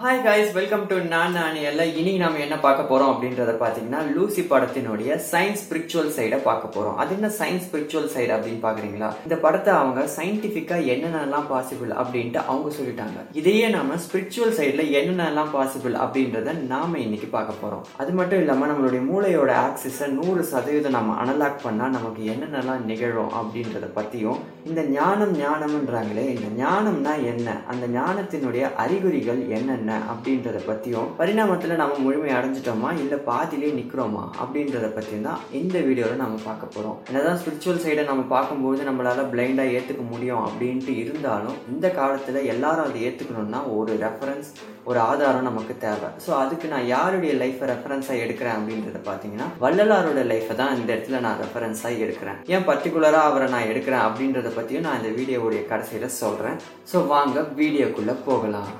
Hi guys welcome to நான் நான் எல்லாம் இனி நாம என்ன பார்க்க போறோம் அப்படின்றத பாத்தீங்கன்னா லூசி படத்தினுடைய சயின்ஸ் ஸ்பிரிச்சுவல் சைடை பார்க்க போறோம். அது என்ன சயின்ஸ் ஸ்பிரிச்சுவல் சைடு அப்படின்னு பாக்குறீங்களா இந்த படத்தை அவங்க சயின்டிபிக்கா என்னென்னலாம் பாசிபிள் அப்படின்ட்டு அவங்க சொல்லிட்டாங்க. இதையே நாம ஸ்பிரிச்சுவல் சைடுல என்னென்னலாம் பாசிபிள் அப்படின்றத நாம இன்னைக்கு பார்க்க போறோம். அது மட்டும் இல்லாம நம்மளுடைய மூளையோட ஆக்சிஸை நூறு சதவீதம் நம்ம அனலாக் பண்ணா நமக்கு என்னென்னலாம் நிகழும் அப்படின்றத பத்தியும் இந்த ஞானம் ஞானம்ன்றாங்களே இந்த ஞானம்னா என்ன? அந்த ஞானத்தினுடைய அறிகுறிகள் என்னென்ன அப்படின்றத பற்றியும் பரிணாமத்தில் நம்ம முழுமை அடைஞ்சிட்டோமா? இல்லை பாதிலே நிற்கிறோமா அப்படின்றத பற்றியும் தான் இந்த வீடியோவில் நம்ம பார்க்க போகிறோம் என்னதான் ஸ்பிரிச்சுவல் சைடை நம்ம பார்க்கும்போது நம்மளால் பிளைண்டாக ஏற்றுக்க முடியும் அப்படின்ட்டு இருந்தாலும் இந்த காலத்தில் எல்லாரும் அதை ஏற்றுக்கணும்னா ஒரு ரெஃபரன்ஸ் ஒரு ஆதாரம் நமக்கு தேவை. ஸோ அதுக்கு நான் யாருடைய லைஃப்பை ரெஃபரன்ஸாக எடுக்கிறேன் அப்படின்றத பார்த்தீங்கன்னா வள்ளலாரோட லைஃப்பை தான் இந்த இடத்துல நான் ரெஃபரன்ஸாக எடுக்கிறேன். ஏன் பர்டிகுலராக அவரை நான் எடுக்கிறேன் அப்படின்றத பற்றியும் நான் இந்த வீடியோவுடைய கடைசியில் சொல்கிறேன் ஸோ வாங்க வீடியோக்குள்ளே போகலாம்.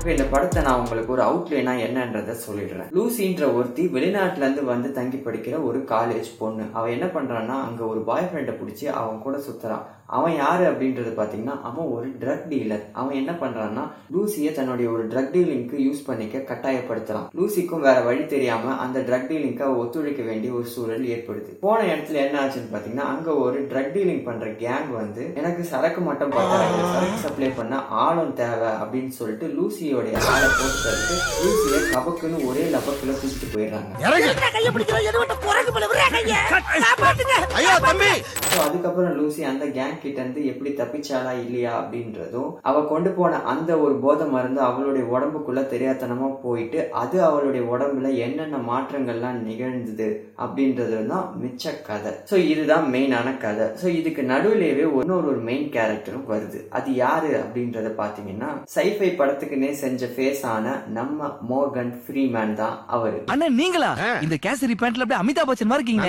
ஓகே இந்த படத்தை நான் உங்களுக்கு ஒரு அவுட்லைனா என்னன்றத சொல்லிடுறேன். லூசின்ற ஒருத்தி வெளிநாட்டுல இருந்து வந்து தங்கி படிக்கிற ஒரு காலேஜ் பொண்ணு. அவ என்ன பண்றான்னா அங்க ஒரு பாய் ஃப்ரெண்டை பிடிச்சி அவன் கூட சுத்துறான் அவன் யாரு அப்படின்றது பாத்தீங்கன்னா அவன் ஒரு ட்ரக் டீலர் அவன் என்ன பண்றான்னா லூசியை தன்னுடைய ஒரு ட்ரக் டீலிங்க்கு யூஸ் பண்ணிக்க கட்டாயப்படுத்துறான். லூசிக்கும் வேற வழி தெரியாம அந்த ட்ரக் டீலிங்க்கு ஒத்துழைக்க வேண்டிய ஒரு சூழல் ஏற்படுது. போன இடத்துல என்ன ஆச்சுன்னு பாத்தீங்கன்னா அங்க ஒரு ட்ரக் டீலிங் பண்ற கேங் வந்து எனக்கு சரக்கு மட்டும் பார்த்தா சரக்கு சப்ளை பண்ண ஆளும் தேவை அப்படின்னு சொல்லிட்டு லூசியோடைய ஆளை போட்டு தடுத்து லூசியை கபக்குன்னு ஒரே லபக்குல தூக்கிட்டு போயிடுறாங்க. ஐயோ தம்பி. ஸோ அதுக்கப்புறம் லூசி அந்த கேங் கிட்ட இருந்து எப்படி தப்பிச்சாலா இல்லையா அப்படின்றதும் அவ கொண்டு போன அந்த ஒரு போதை மருந்து அவளுடைய உடம்புக்குள்ள தெரியாதனமா போயிட்டு அது அவளுடைய உடம்புல என்னென்ன மாற்றங்கள்லாம் நிகழ்ந்தது அப்படின்றது தான் மிச்ச கதை. ஸோ இதுதான் மெயினான கதை. ஸோ இதுக்கு நடுவிலேயே இன்னொரு ஒரு மெயின் கேரக்டரும் வருது. அது யாரு அப்படின்றத பாத்தீங்கன்னா சைஃபை படத்துக்குன்னே செஞ்ச ஃபேஸ் ஆன நம்ம மோர்கன் ஃப்ரீமேன் தான் அவரு. அண்ணா நீங்களா. இந்த கேசரி பேண்ட்ல அப்படியே அமிதாப் பச்சன் மாதிரி இருக்கீங்க.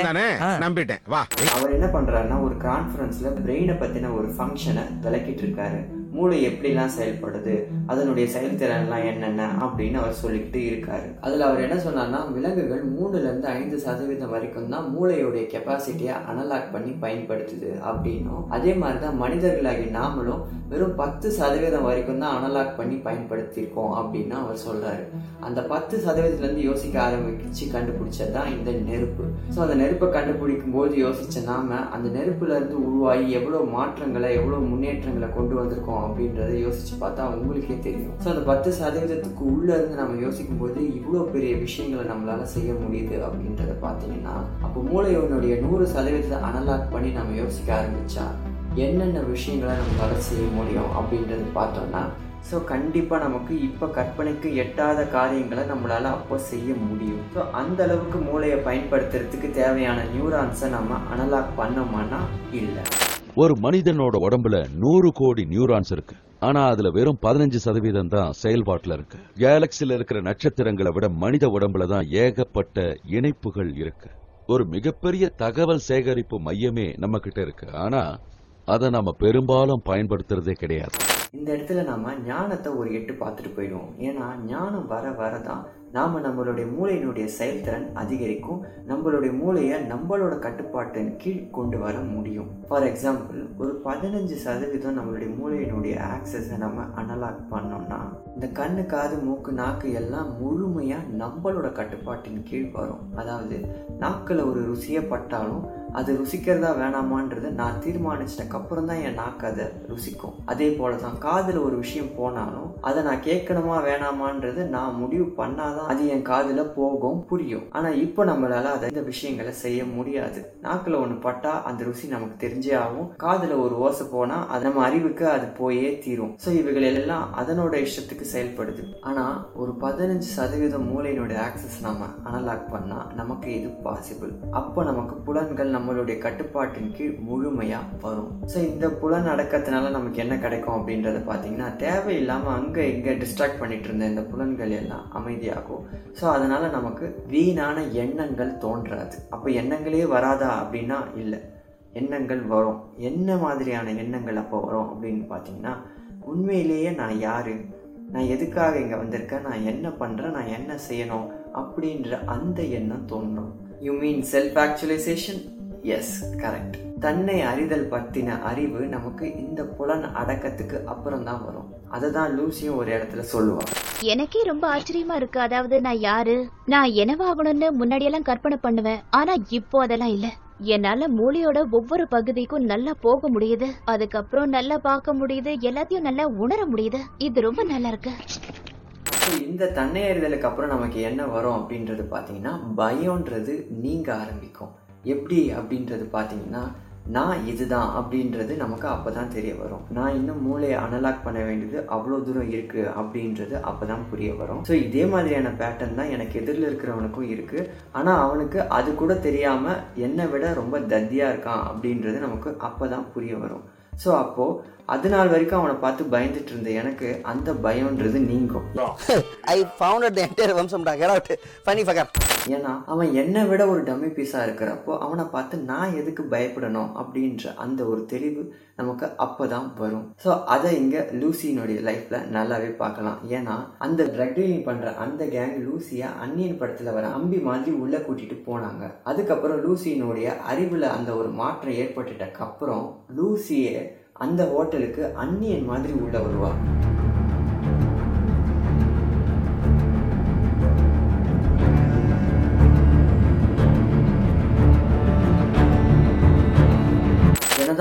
நம்பிட்டேன். வா. அவர் என்ன பண்றாருன்னா ஒரு கான்ஃபரன்ஸ்ல பிரெயினை பற்றின ஒரு ஃபங்க்ஷனை விளக்கிட்டு இருக்காரு. மூளை எப்படிலாம் செயல்படுது அதனுடைய செயல்திறன்லாம் என்னென்ன அப்படின்னு அவர் சொல்லிக்கிட்டு இருக்காரு. அதில் அவர் என்ன சொன்னார்னா விலங்குகள் மூணுலேருந்து ஐந்து சதவீதம் வரைக்கும் தான் மூளையுடைய கெப்பாசிட்டியை அனலாக் பண்ணி பயன்படுத்துது அப்படின்னும். அதே மாதிரி தான் மனிதர்களாகி நாமளும் வெறும் பத்து சதவீதம் வரைக்கும் தான் அனலாக் பண்ணி பயன்படுத்தியிருக்கோம் அப்படின்னு அவர் சொல்கிறாரு அந்த பத்து சதவீதத்துலேருந்து யோசிக்க ஆரம்பிச்சு கண்டுபிடிச்சது தான் இந்த நெருப்பு. ஸோ அந்த நெருப்பை கண்டுபிடிக்கும் போது யோசிச்ச நாம அந்த நெருப்புலேருந்து உருவாகி எவ்வளோ மாற்றங்களை எவ்வளோ முன்னேற்றங்களை கொண்டு வந்திருக்கோம் அப்படின்றத யோசிச்சு பார்த்தா உங்களுக்கே தெரியும். ஸோ அந்த பத்து சதவீதத்துக்கு உள்ள இருந்து நம்ம யோசிக்கும் போது இவ்வளோ பெரிய விஷயங்களை நம்மளால செய்ய முடியுது அப்படின்றத பார்த்தீங்கன்னா அப்போ மூளையோனுடைய நூறு சதவீதத்தை அனலாக் பண்ணி நம்ம யோசிக்க ஆரம்பிச்சா என்னென்ன விஷயங்களை நம்மளால செய்ய முடியும் அப்படின்றது பார்த்தோம்னா ஸோ கண்டிப்பாக நமக்கு இப்போ கற்பனைக்கு எட்டாத காரியங்களை நம்மளால் அப்போ செய்ய முடியும். ஸோ அந்த அளவுக்கு மூளையை பயன்படுத்துறதுக்கு தேவையான நியூரான்ஸை நம்ம அனலாக் பண்ணோமானா இல்லை. ஒரு மனிதனோட உடம்புல நூறு கோடி நியூரான்ஸ் இருக்கு. ஆனா அதுல வெறும் பதினஞ்சு சதவீதம் தான் செயல்பாட்டுல இருக்கு. கேலக்சில இருக்கிற நட்சத்திரங்களை விட மனித உடம்புல தான் ஏகப்பட்ட இணைப்புகள் இருக்கு. ஒரு மிகப்பெரிய தகவல் சேகரிப்பு மையமே நம்ம கிட்ட இருக்கு. ஆனா அதை நம்ம பெரும்பாலும் பயன்படுத்துறதே கிடையாது. இந்த இடத்துல நாம ஞானத்தை ஒரு எட்டு பார்த்துட்டு போயிடுவோம். ஏன்னா ஞானம் வர வரதான் நாம் நம்மளுடைய மூளையினுடைய செயல்திறன் அதிகரிக்கும் நம்மளுடைய மூளையை நம்மளோட கட்டுப்பாட்டின் கீழ் கொண்டு வர முடியும். ஃபார் எக்ஸாம்பிள் ஒரு பதினஞ்சு சதவீதம் நம்மளுடைய மூளையினுடைய ஆக்சஸை நம்ம அனலாக் பண்ணோம்னா இந்த கண்ணு காது மூக்கு நாக்கு எல்லாம் முழுமையாக நம்மளோட கட்டுப்பாட்டின் கீழ் வரும். அதாவது நாக்கில் ஒரு ருசியை பட்டாலும் அது ருசிக்கிறதா வேணாமான்றது நான் தீர்மானிச்சதுக்கு அப்புறம் தான் என் நாக்கு அதை ருசிக்கும். அதே போல தான் காதில் ஒரு விஷயம் போனாலும் அதை நான் கேட்கணுமா வேணாமான்றது நான் முடிவு பண்ணாதான் அது என் காதில் போகும் புரியும். ஆனால் இப்போ நம்மளால அதை இந்த விஷயங்களை செய்ய முடியாது. நாக்கில் ஒன்று பட்டா அந்த ருசி நமக்கு தெரிஞ்சே ஆகும். காதில் ஒரு ஓசை போனால் அது நம்ம அறிவுக்கு அது போயே தீரும். ஸோ இவைகள் எல்லாம் அதனோட இஷ்டத்துக்கு செயல்படுது. ஆனால் ஒரு பதினஞ்சு சதவீதம் மூளையினுடைய ஆக்சஸ் நம்ம அனலாக் பண்ணால் நமக்கு இது பாசிபிள் அப்போ நமக்கு புலன்கள் நம்மளுடைய கட்டுப்பாட்டின் கீழ் முழுமையாக வரும். ஸோ இந்த புலன் அடக்கத்தினால நமக்கு என்ன கிடைக்கும் அப்படின்றத பார்த்தீங்கன்னா தேவையில்லாமல் அங்கே இங்கே டிஸ்ட்ராக்ட் பண்ணிட்டு இருந்த இந்த புலன்கள் எல்லாம் அமைதியாகும். ஸோ அதனால் நமக்கு வீணான எண்ணங்கள் தோன்றாது. அப்போ எண்ணங்களே வராதா அப்படின்னா இல்லை. எண்ணங்கள் வரும். என்ன மாதிரியான எண்ணங்கள் அப்போ வரும் அப்படின்னு பார்த்தீங்கன்னா உண்மையிலேயே நான் யாரு? நான் எதுக்காக இங்கே வந்திருக்கேன்? நான் என்ன பண்ணுறேன் நான் என்ன செய்யணும்? அப்படின்ற அந்த எண்ணம் தோன்றும். You mean self actualisation yes correct தன்னை அறிதல் பத்தின அறிவு நமக்கு இந்த புலன் அடக்கத்துக்கு அப்புறம் தான் வரும். அதை தான் லூசியும் ஒரு இடத்துல சொல்லுவா. எனக்கே ரொம்ப ஆச்சரியமா இருக்கு. அதாவது நான் யாரு? நான் என்னவாகணும்னு முன்னாடியெல்லாம் கற்பனை பண்ணுவேன். ஆனா இப்போ அதெல்லாம் இல்ல. என்னால மூளையோட ஒவ்வொரு பகுதிக்கும் நல்லா போக முடியுது. அதுக்கப்புறம் நல்லா பார்க்க முடியுது. எல்லாத்தையும் நல்லா உணர முடியுது. இது ரொம்ப நல்லா இருக்கு. இந்த தன்னை அறிதலுக்கு அப்புறம் நமக்கு என்ன வரும் அப்படின்றது பார்த்தீங்கன்னா பயம்ன்றது நீங்க ஆரம்பிக்கும். எப்படி அப்படின்றது பார்த்தீங்கன்னா நான் இதுதான் அப்படின்றது நமக்கு அப்போ தான் தெரிய வரும். நான் இன்னும் மூளையை அனலாக் பண்ண வேண்டியது அவ்வளோ தூரம் இருக்குது அப்படின்றது அப்போ தான் புரிய வரும். ஸோ இதே மாதிரியான பேட்டர்ன் தான் எனக்கு எதிரில் இருக்கிறவனுக்கும் இருக்குது ஆனால் அவனுக்கு அது கூட தெரியாமல் என்னை விட ரொம்ப தத்தியாக இருக்கான் அப்படின்றது நமக்கு அப்போ தான் புரிய வரும். ஸோ அப்போது அது நாள் வரைக்கும் அவனை பார்த்து பயந்துட்டு இருந்த எனக்கு அந்த பயம்ன்றது நீங்கும் I founded the entire Vamsamda. Get out. Funny fucker. ஏன்னா அவன் என்னை விட ஒரு டம்மி பீஸாக இருக்கிறப்போ அவனை பார்த்து நான் எதுக்கு பயப்படணும் அப்படின்ற அந்த ஒரு தெளிவு நமக்கு அப்போ தான் வரும் ஸோ அதை இங்கே லூசியினுடைய லைஃப்பில் நல்லாவே பார்க்கலாம் ஏன்னா அந்த ட்ரக் டீலிங் பண்ணுற அந்த கேங் லூசியை அந்நியன் படத்தில் வர அம்பி மாதிரி உள்ளே கூட்டிகிட்டு போனாங்க அதுக்கப்புறம் லூசியினுடைய அறிவில் அந்த ஒரு மாற்றம் ஏற்பட்டுட்டக்கு அப்புறம் லூசியே அந்த ஹோட்டலுக்கு அந்நியன் மாதிரி உள்ள வருவா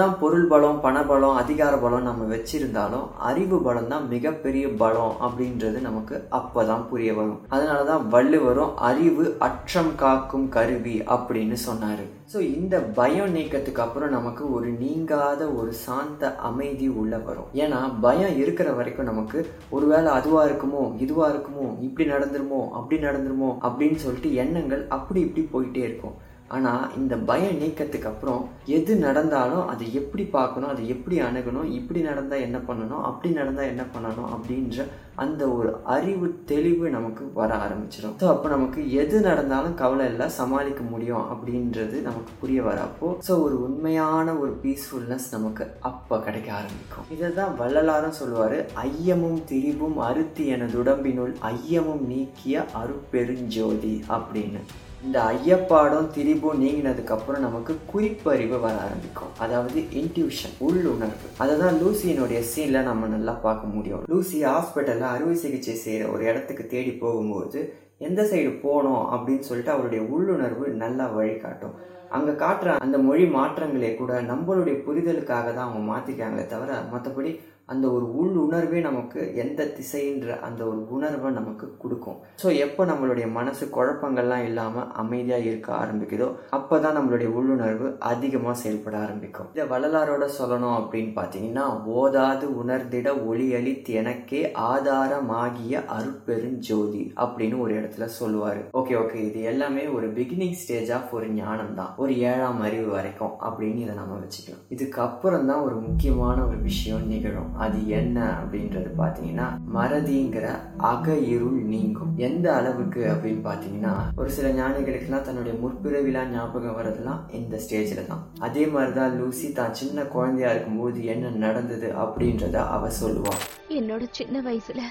என்னதான் பொருள் பலம் பணபலம் அதிகார பலம் நம்ம வச்சிருந்தாலும் அறிவு பலம் தான் மிகப்பெரிய பலம் அப்படின்றது நமக்கு அப்பதான் புரிய வரும். அதனால தான் வள்ளுவரும் அறிவு அற்றம் காக்கும் கருவி அப்படின்னு சொன்னாரு. ஸோ இந்த பயம் நீக்கத்துக்கு அப்புறம் நமக்கு ஒரு நீங்காத ஒரு சாந்த அமைதி உள்ள வரும். ஏன்னா பயம் இருக்கிற வரைக்கும் நமக்கு ஒருவேளை அதுவா இருக்குமோ இதுவா இருக்குமோ இப்படி நடந்துருமோ அப்படி நடந்துருமோ அப்படின்னு சொல்லிட்டு எண்ணங்கள் அப்படி இப்படி போயிட்டே இருக்கும். ஆனால் இந்த பயம் நீக்கத்துக்கு அப்புறம் எது நடந்தாலும் அதை எப்படி பார்க்கணும் அதை எப்படி அணுகணும் இப்படி நடந்தால் என்ன பண்ணணும் அப்படி நடந்தால் என்ன பண்ணணும் அப்படின்ற அந்த ஒரு அறிவு தெளிவு நமக்கு வர ஆரம்பிச்சிடும் ஸோ அப்போ நமக்கு எது நடந்தாலும் கவலை இல்லை சமாளிக்க முடியும் அப்படின்றது நமக்கு புரிய வரப்போ ஸோ ஒரு உண்மையான ஒரு பீஸ்ஃபுல்னஸ் நமக்கு அப்போ கிடைக்க ஆரம்பிக்கும். இதை தான் வள்ளலாரும் சொல்லுவார் ஐயமும் திரிபும் அறுத்தி எனதுடம்பினுள் ஐயமும் நீக்கிய அருப்பெருஞ்சோதி அப்படின்னு. இந்த ஐயப்பாடும் திரிபும் நீங்கினதுக்கப்புறம் நமக்கு குறிப்பறிவு வர ஆரம்பிக்கும். அதாவது இன்ட்யூஷன் உள்ளுணர்வு. அதை தான் லூசியினுடைய சீனில் நம்ம நல்லா பார்க்க முடியும். லூசி ஹாஸ்பிட்டலில் அறுவை சிகிச்சை செய்கிற ஒரு இடத்துக்கு தேடி போகும்போது எந்த சைடு போகணும் அப்படின்னு சொல்லிட்டு அவருடைய உள்ளுணர்வு நல்லா வழிகாட்டும். அங்கே காட்டுற அந்த மொழி மாற்றங்களே கூட நம்மளுடைய புரிதலுக்காக தான் அவங்க மாற்றிக்காங்களே தவிர மற்றபடி அந்த ஒரு உள் உணர்வே நமக்கு எந்த திசைன்ற அந்த ஒரு உணர்வை நமக்கு கொடுக்கும். ஸோ எப்போ நம்மளுடைய மனசு குழப்பங்கள்லாம் இல்லாமல் அமைதியாக இருக்க ஆரம்பிக்குதோ அப்போ தான் நம்மளுடைய உள்ளுணர்வு அதிகமாக செயல்பட ஆரம்பிக்கும். இதை வள்ளலாரோட சொல்லணும் அப்படின்னு பார்த்தீங்கன்னா ஓதாது உணர்ந்திட ஒளி அளித்து எனக்கே ஆதாரமாகிய அருட்பெருஞ்சோதி அப்படின்னு ஒரு இடத்துல சொல்லுவார். ஓகே ஓகே இது எல்லாமே ஒரு பிகினிங் ஸ்டேஜ் ஆஃப் ஒரு ஞானம் தான் ஒரு ஏழாம் அறிவு வரைக்கும் அப்படின்னு இதை நம்ம வச்சுக்கலாம். இதுக்கப்புறம் தான் ஒரு முக்கியமான ஒரு விஷயம் நிகழும். அது என்ன அப்படின்றது பார்த்தீங்கன்னா மறதிங்கிற அக இருள் நீங்கும். எந்த அளவுக்கு அப்படின்னு பார்த்தீங்கன்னா ஒரு சில ஞானிகளுக்கெல்லாம் தன்னுடைய முற்பிறவிலாம் ஞாபகம் வரதெல்லாம் இந்த ஸ்டேஜில் தான். அதே மாதிரி தான் லூசி தான் சின்ன குழந்தையா இருக்கும்போது என்ன நடந்தது அப்படின்றத அவ சொல்லுவாள் என்னோட சின்ன வயசுல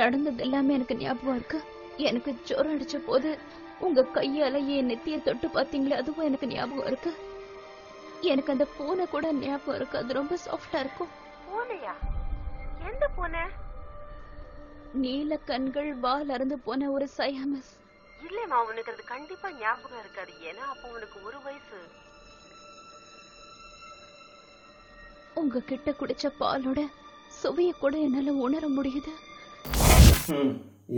நடந்தது எல்லாமே எனக்கு ஞாபகம் இருக்கு. எனக்கு ஜோரம் அடிச்ச போது உங்க கையால என் நெத்திய தொட்டு பாத்தீங்களா அதுவும் எனக்கு ஞாபகம் இருக்கு. எனக்கு அந்த பூனை கூட ஞாபகம் இருக்கு. அது ரொம்ப சாஃப்டா இருக்கும். பூனையா எந்த பூனை? நீல கண்கள் வால் அறந்து போன ஒரு சயாமஸ் இல்லைம்மா உனக்கு அது கண்டிப்பா ஞாபகம் இருக்காது. ஏன்னா அப்போ உனக்கு ஒரு வயசு. உங்க கிட்ட குடிச்ச பாலோட சுவைய கூட என்னால உணர முடியுது.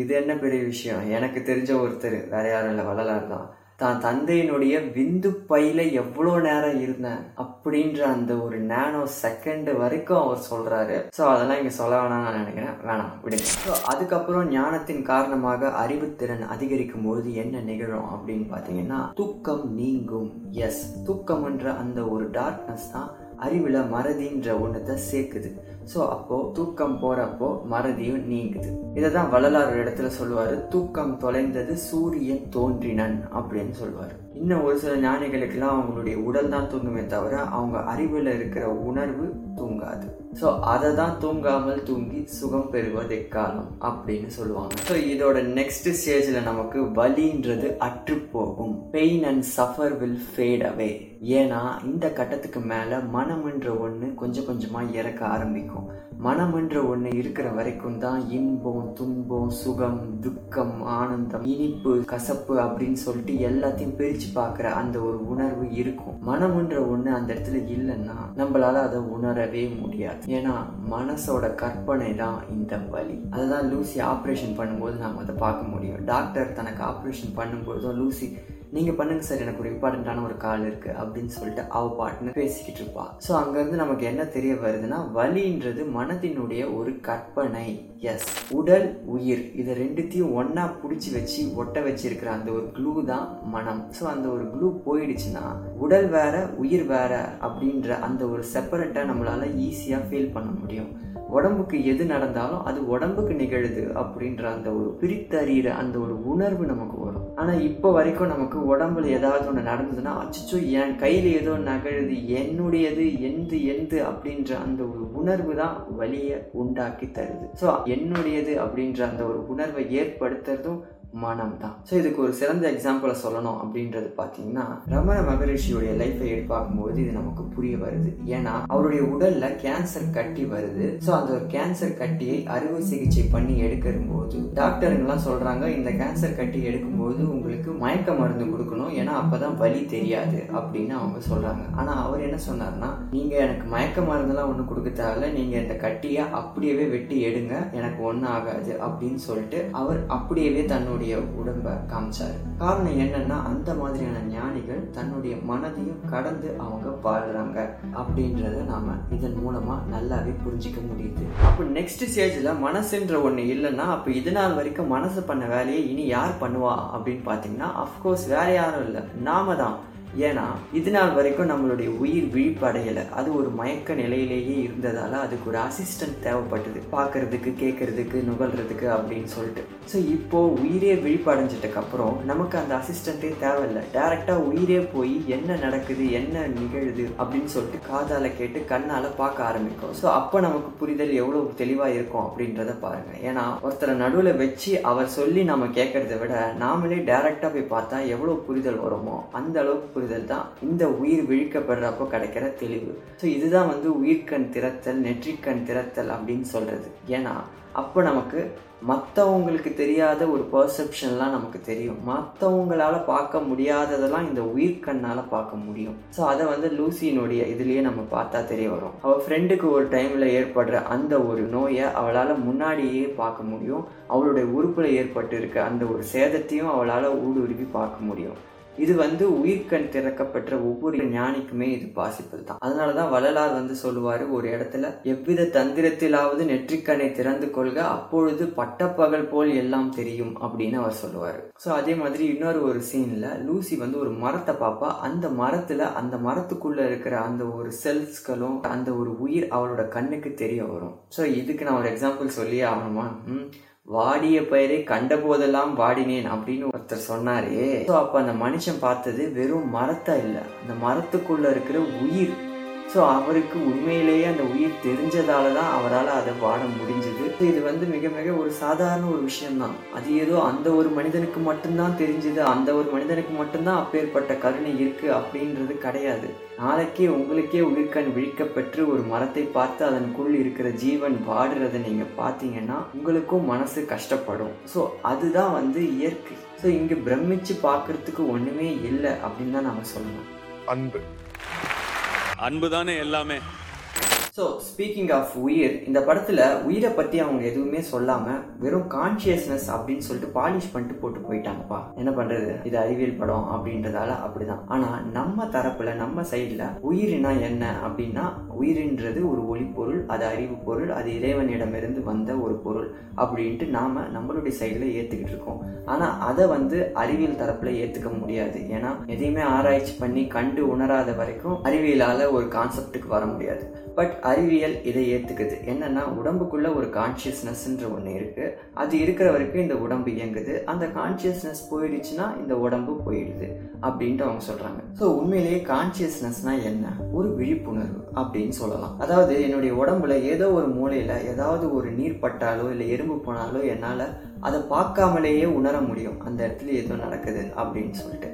இது என்ன பெரிய விஷயம்? எனக்கு தெரிஞ்ச ஒருத்தர் வேற யாரும் இல்லை வள்ளலார் தான். தான் தந்தையினுடைய விந்து பையில எவ்வளோ நேரம் இருந்தேன் அப்படின்ற அந்த ஒரு நேனோ செகண்ட் வரைக்கும் அவர் சொல்றாரு. ஸோ அதெல்லாம் இங்கே சொல்ல வேணாம்னு நான் நினைக்கிறேன். வேணாம் விடுங்க. ஸோ அதுக்கப்புறம் ஞானத்தின் காரணமாக அறிவுத்திறன் அதிகரிக்கும் போது என்ன நிகழும் அப்படின்னு பார்த்தீங்கன்னா தூக்கம் நீங்கும். எஸ் தூக்கம்ன்ற அந்த ஒரு டார்க்னஸ் தான் அறிவில் மறதின்ற ஒன்றத்தை சேர்க்குது. ஸோ அப்போ தூக்கம் போறப்போ மறதியும் நீங்குது. இதை தான் வள்ளலார் இடத்துல சொல்லுவாரு தூக்கம் தொலைந்தது சூரியன் தோன்றினன் அப்படின்னு சொல்லுவாரு. இன்னும் ஒரு சில ஞானிகளுக்கெல்லாம் அவங்களுடைய உடல் தான் தூங்குமே தவிர அவங்க அறிவில் இருக்கிற உணர்வு தூங்காது. ஸோ அதை தான் தூங்காமல் தூங்கி சுகம் பெறுவது எக்காலம் அப்படின்னு சொல்லுவாங்க. ஸோ இதோட நெக்ஸ்ட் ஸ்டேஜில் நமக்கு வலின்றது அற்று போகும் pain and suffer will fade away ஏன்னா இந்த கட்டத்துக்கு மேலே மனம்ன்ற ஒன்று கொஞ்சம் கொஞ்சமாக இறக்க ஆரம்பிக்கும். மனம்ன்ற ஒன்று இருக்கிற வரைக்கும் தான் இன்பம் துன்பம் சுகம் துக்கம் ஆனந்தம் இனிப்பு கசப்பு அப்படின்னு சொல்லிட்டு எல்லாத்தையும் பிரிச்சு பார்க்குற அந்த ஒரு உணர்வு இருக்கும். மனம்ன்ற ஒன்று அந்த இடத்துல இல்லைன்னா நம்மளால அதை உணரவே முடியாது. ஏன்னா மனசோட கற்பனை தான் இந்த வலி. அதுதான் லூசி ஆப்ரேஷன் பண்ணும்போது நாம் அதை பார்க்க முடியும். டாக்டர் தனக்கு ஆப்ரேஷன் பண்ணும்போதும் லூசி நீங்கள் பண்ணுங்கள் சார் எனக்கு ஒரு இம்பார்ட்டண்ட்டான ஒரு கால் இருக்குது அப்படின்னு சொல்லிட்டு அவ பாட்டுன்னு பேசிக்கிட்டு இருப்பா. ஸோ அங்கேருந்து நமக்கு என்ன தெரிய வருதுன்னா வலின்றது மனத்தினுடைய ஒரு கற்பனை. எஸ் உடல் உயிர். இதை ரெண்டுத்தையும் ஒன்றா பிடிச்சி வச்சு ஒட்ட வச்சிருக்கிற அந்த ஒரு க்ளூ தான் மனம். ஸோ அந்த ஒரு க்ளூ போயிடுச்சுன்னா உடல் வேற உயிர் வேற அப்படின்ற அந்த ஒரு செப்பரேட்டாக நம்மளால் ஈஸியாக ஃபீல் பண்ண முடியும். உடம்புக்கு எது நடந்தாலும் அது உடம்புக்கு நிகழுது அப்படின்ற அந்த ஒரு பிரித்தறிகிற அந்த ஒரு உணர்வு நமக்கு வரும். ஆனால் இப்போ வரைக்கும் நமக்கு உடம்புல ஏதாவது ஒன்று நடந்ததுன்னா அச்சோ என் கையில் ஏதோ நகழுது என்னுடையது எந்த எந்த அப்படின்ற அந்த ஒரு உணர்வு தான் வழியை உண்டாக்கி தருது. ஸோ என்னுடையது அப்படின்ற அந்த ஒரு உணர்வை ஏற்படுத்துறதும் மனம் தான் ஸோ இதுக்கு ஒரு சிறந்த எக்ஸாம்பிளை சொல்லணும் அப்படின்றது பார்த்தீங்கன்னா ரமண மகரிஷியுடைய லைஃப்பை எடுப்பாக்கும்போது இது நமக்கு புரிய வருது. ஏன்னா அவருடைய உடல்ல கேன்சர் கட்டி வருது. ஸோ அந்த ஒரு கேன்சர் கட்டியை அறுவை சிகிச்சை பண்ணி எடுக்கும்போது டாக்டருங்கெல்லாம் சொல்றாங்க இந்த கேன்சர் கட்டி எடுக்கும்போது உங்களுக்கு மயக்க மருந்து கொடுக்கும் கொடுக்கணும் ஏன்னா அப்பதான் வலி தெரியாது அப்படின்னு அவங்க சொல்கிறாங்க ஆனால் அவர் என்ன சொன்னார்னா நீங்கள் எனக்கு மயக்க மருந்தெல்லாம் ஒன்றும் கொடுக்க தேவையில்ல. நீங்கள் இந்த கட்டியை அப்படியே வெட்டி எடுங்க. எனக்கு ஒன்றும் ஆகாது. அப்படின்னு சொல்லிட்டு அவர் அப்படியே தன்னுடைய உடம்பை காமிச்சாரு. காரணம் என்னன்னா அந்த மாதிரியான ஞானிகள் தன்னுடைய மனதையும் கடந்து அவங்க பாடுறாங்க அப்படின்றத நாம இதன் மூலமா நல்லாவே புரிஞ்சிக்க முடியுது. அப்போ நெக்ஸ்ட் ஸ்டேஜ்ல மனசுன்ற ஒன்று இல்லைன்னா அப்போ இது நாள் வரைக்கும் மனசு பண்ண வேலையை இனி யார் பண்ணுவா அப்படின்னு பார்த்தீங்கன்னா அஃப்கோர்ஸ் வேற யாரும் இல்லை. நாம தான் ஏன்னா இது நாள் வரைக்கும் நம்மளுடைய உயிர் விழிப்படையலை. அது ஒரு மயக்க நிலையிலேயே இருந்ததால அதுக்கு ஒரு அசிஸ்டன்ட் தேவைப்பட்டது. பார்க்கறதுக்கு கேட்கறதுக்கு நுகல்றதுக்கு அப்படின்னு சொல்லிட்டு. ஸோ இப்போ உயிரே விழிப்படைஞ்சிட்டக்கு அப்புறம் நமக்கு அந்த அசிஸ்டண்ட்டே தேவையில்லை. டேரெக்டாக உயிரே போய் என்ன நடக்குது என்ன நிகழுது அப்படின்னு சொல்லிட்டு காதால கேட்டு கண்ணால பார்க்க ஆரம்பிக்கும். ஸோ அப்போ நமக்கு புரிதல் எவ்வளவு தெளிவா இருக்கும் அப்படின்றத பாருங்க. ஏன்னா ஒருத்தரை நடுவில் வச்சு அவர் சொல்லி நம்ம கேட்கறத விட நாமளே டேரெக்டாக போய் பார்த்தா எவ்வளவு புரிதல் வருமோ அந்த அளவுக்கு புரிதல் தான் இந்த உயிர் விழிக்கப்படுறப்போ கிடைக்கிற தெளிவு. ஸோ இதுதான் வந்து உயிர்கண் திறத்தல் நெற்றிக்கண் திறத்தல் அப்படின்னு சொல்கிறது ஏன்னா அப்போ நமக்கு மற்றவங்களுக்கு தெரியாத ஒரு பர்செப்ஷன்லாம் நமக்கு தெரியும். மற்றவங்களால் பார்க்க முடியாததெல்லாம் இந்த உயிர்கண்ணால் பார்க்க முடியும். ஸோ அதை வந்து லூசியினுடைய இதுலேயே நம்ம பார்த்தா தெரிய வரும். அவள் ஃப்ரெண்டுக்கு ஒரு டைமில் ஏற்படுற அந்த ஒரு நோயை அவளால் முன்னாடியே பார்க்க முடியும். அவளுடைய உறுப்பில் ஏற்பட்டு இருக்க அந்த ஒரு சேதத்தையும் அவளால் ஊடுருவி பார்க்க முடியும். இது வந்து உயிர்கண் திறக்கப்பட்ட ஒவ்வொரு ஞானிக்குமே இது பாசிபிள் தான் அதனாலதான் வள்ளலார் வந்து சொல்லுவாரு ஒரு இடத்துல எவ்வித தந்திரத்திலாவது நெற்றிக்கண்ணை திறந்து கொள்க அப்பொழுது பட்டப்பகல் போல் எல்லாம் தெரியும் அப்படின்னு அவர் சொல்லுவாரு. ஸோ அதே மாதிரி இன்னொரு ஒரு சீன்ல லூசி வந்து ஒரு மரத்தை பார்ப்பா அந்த மரத்துல அந்த மரத்துக்குள்ள இருக்கிற அந்த ஒரு செல்ஸ்களும் அந்த ஒரு உயிர் அவளோட கண்ணுக்கு தெரிய வரும். ஸோ இதுக்கு நான் ஒரு எக்ஸாம்பிள் சொல்லியே ஆகணுமா? வாடிய பயிரை கண்ட போதெல்லாம் வாடினேன் அப்படின்னு ஒருத்தர் சொன்னாரே. ஸோ அப்ப அந்த மனுஷன் பார்த்தது வெறும் மரத்தை இல்ல. அந்த மரத்துக்குள்ள இருக்கிற உயிர். ஸோ அவருக்கு உண்மையிலேயே அந்த உயிர் தெரிஞ்சதால தான் அவரால் அதை வாட முடிஞ்சது. இது வந்து மிக மிக ஒரு சாதாரண ஒரு விஷயம்தான். அது ஏதோ அந்த ஒரு மனிதனுக்கு மட்டும்தான் தெரிஞ்சது அந்த ஒரு மனிதனுக்கு மட்டும்தான் அப்பேற்பட்ட கருணை இருக்கு அப்படின்றது கிடையாது. நாளைக்கே உங்களுக்கே உயிர்கண் விழிக்கப்பெற்று ஒரு மரத்தை பார்த்து அதனுக்குள் இருக்கிற ஜீவன் வாடுறதை நீங்க பார்த்தீங்கன்னா உங்களுக்கும் மனசு கஷ்டப்படும். ஸோ அதுதான் வந்து இயற்கை. ஸோ இங்க பிரமிச்சு பார்க்கறதுக்கு ஒண்ணுமே இல்லை அப்படின்னு தான் நாம சொல்லணும். அன்பு. அன்புதானே எல்லாமே. ஸோ ஸ்பீக்கிங் ஆஃப் உயிர் இந்த படத்தில் உயிரை பற்றி அவங்க எதுவுமே சொல்லாமல் வெறும் கான்சியஸ்னஸ் அப்படின்னு சொல்லிட்டு பாலிஷ் பண்ணிட்டு போட்டு போயிட்டாங்கப்பா. என்ன பண்ணுறது இது அறிவியல் படம் அப்படின்றதால அப்படிதான். ஆனால் நம்ம தரப்பில் நம்ம சைடில் உயிரினா என்ன அப்படின்னா உயிரின்றது ஒரு ஒளிப்பொருள் அது அறிவு பொருள் அது இறைவனிடமிருந்து வந்த ஒரு பொருள் அப்படின்ட்டு நாம் நம்மளுடைய சைடில் ஏற்றுக்கிட்டு இருக்கோம். ஆனால் அதை வந்து அறிவியல் தரப்பில் ஏற்றுக்க முடியாது. ஏன்னா எதையுமே ஆராய்ச்சி பண்ணி கண்டு உணராத வரைக்கும் அறிவியலால் ஒரு கான்செப்டுக்கு வர முடியாது. பட் அறிவியல் இதை ஏற்றுக்குது என்னன்னா உடம்புக்குள்ளே ஒரு கான்ஷியஸ்னஸ்ன்ற ஒன்று இருக்குது அது இருக்கிற வரைக்கும் இந்த உடம்பு இயங்குது. அந்த கான்ஷியஸ்னஸ் போயிடுச்சுன்னா இந்த உடம்பு போயிடுது அப்படின்ட்டு அவங்க சொல்கிறாங்க ஸோ உண்மையிலேயே கான்ஷியஸ்னஸ்னால் என்ன? ஒரு விழிப்புணர்வு அப்படின்னு சொல்லலாம். அதாவது என்னுடைய உடம்புல ஏதோ ஒரு மூலையில் ஏதாவது ஒரு நீர் பட்டாலோ இல்லை எறும்பு போனாலோ என்னால் அதை பார்க்காமலேயே உணர முடியும். அந்த இடத்துல ஏதோ நடக்குது அப்படின்னு சொல்லிட்டு.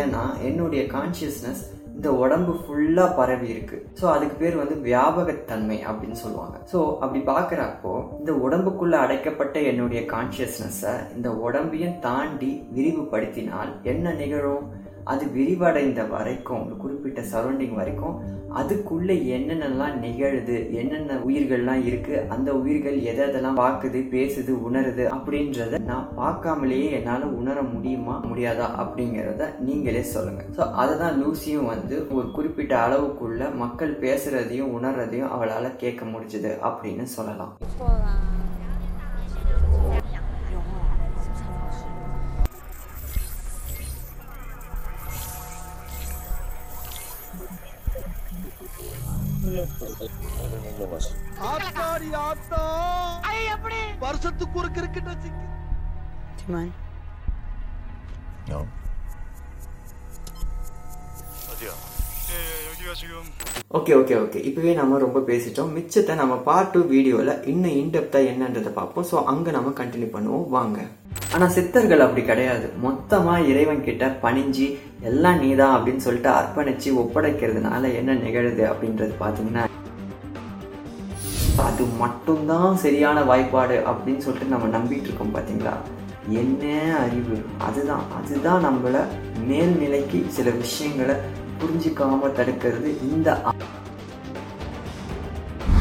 ஏன்னா என்னுடைய கான்ஷியஸ்னஸ் இந்த உடம்பு ஃபுல்லாக பரவி இருக்கு. ஸோ அதுக்கு பேர் வந்து வியாபகத்தன்மை அப்படின்னு சொல்லுவாங்க. ஸோ அப்படி பார்க்குறப்போ இந்த உடம்புக்குள்ள அடைக்கப்பட்ட என்னுடைய கான்சியஸ்னஸை இந்த உடம்பையும் தாண்டி விரிவுபடுத்தினால் என்ன நிகழும்? அது விரிவடைந்த வரைக்கும் ஒரு குறிப்பிட்ட சரௌண்டிங் வரைக்கும் அதுக்குள்ளே என்னென்னலாம் நிகழுது என்னென்ன உயிர்கள்லாம் இருக்குது அந்த உயிர்கள் எதை எதெல்லாம் பார்க்குது பேசுது உணருது அப்படின்றத நான் பார்க்காமலேயே என்னால் உணர முடியுமா முடியாதா அப்படிங்கிறத நீங்களே சொல்லுங்கள் ஸோ அதை தான் லூசியும் வந்து ஒரு குறிப்பிட்ட அளவுக்குள்ள மக்கள் பேசுகிறதையும் உணர்றதையும் அவளால் கேட்க முடிஞ்சது அப்படின்னு சொல்லலாம். ஆத்தாடி ஆத்தா வருஷத்துக்கு ஒரு கிரிக்கெட் வச்சுக்க Do you mind? Okay okay okay. இப்போவே நம்ம ரொம்ப பேசிட்டோம். மிச்சத்தை நம்ம பார்ட் டூ வீடியோவில் இன்னும் இன்டெப்த்தாக என்னன்றதை பார்ப்போம். ஸோ அங்கே நம்ம கண்டினியூ பண்ணுவோம். வாங்க. ஆனால் சித்தர்கள் அப்படி கிடையாது. மொத்தமாக இறைவன் கிட்ட பணிஞ்சு எல்லாம் நீதான் அப்படின்னு சொல்லிட்டு அர்ப்பணிச்சு ஒப்படைக்கிறதுனால என்ன நிகழுது அப்படின்றது பார்த்தீங்கன்னா அது மட்டும்தான் சரியான வாய்ப்பாடு அப்படின்னு சொல்லிட்டு நம்ம நம்பிட்டு இருக்கோம் பார்த்தீங்களா? என்ன அறிவு? அதுதான். அதுதான் நம்மள மேல்நிலைக்கு சில விஷயங்களை புரிஞ்சுக்காம தடுக்கிறது இந்த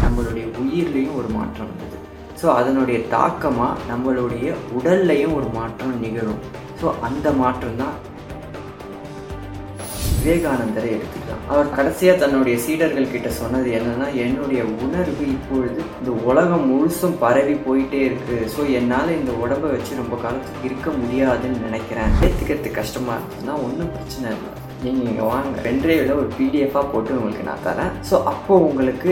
நம்மளுடைய உயிர்லையும் ஒரு மாற்றம் இருந்தது ஸோ அதனுடைய தாக்கமாக நம்மளுடைய உடல்லையும் ஒரு மாற்றம் நிகழும். ஸோ அந்த மாற்றம் தான் விவேகானந்தரை எடுத்துக்கலாம் அவர் கடைசியாக தன்னுடைய சீடர்கள் கிட்ட சொன்னது என்னன்னா என்னுடைய உணர்வு இப்பொழுது இந்த உலகம் முழுசும் பரவி போயிட்டே இருக்கு. ஸோ என்னால் இந்த உடம்பை வச்சு ரொம்ப காலத்துக்கு இருக்க முடியாதுன்னு நினைக்கிறேன். ஏற்றுக்கிறது கஷ்டமாக இருக்குன்னா ஒன்றும் பிரச்சனை இல்லை. நீங்கள் இங்கே வாங்க. பென்ட்ரைவில் ஒரு பிடிஎஃபாக போட்டு உங்களுக்கு நான் தரேன். ஸோ அப்போது உங்களுக்கு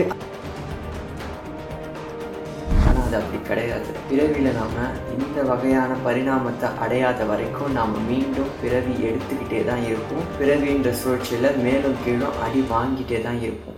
அது அப்படி கிடையாது. பிறவியில் நாம் இந்த வகையான பரிணாமத்தை அடையாத வரைக்கும் நாம் மீண்டும் பிறவி எடுத்துக்கிட்டே தான் இருப்போம். பிறவின்ற சுழற்சியில் மேலும் கீழும் அடி வாங்கிட்டே தான் இருப்போம்.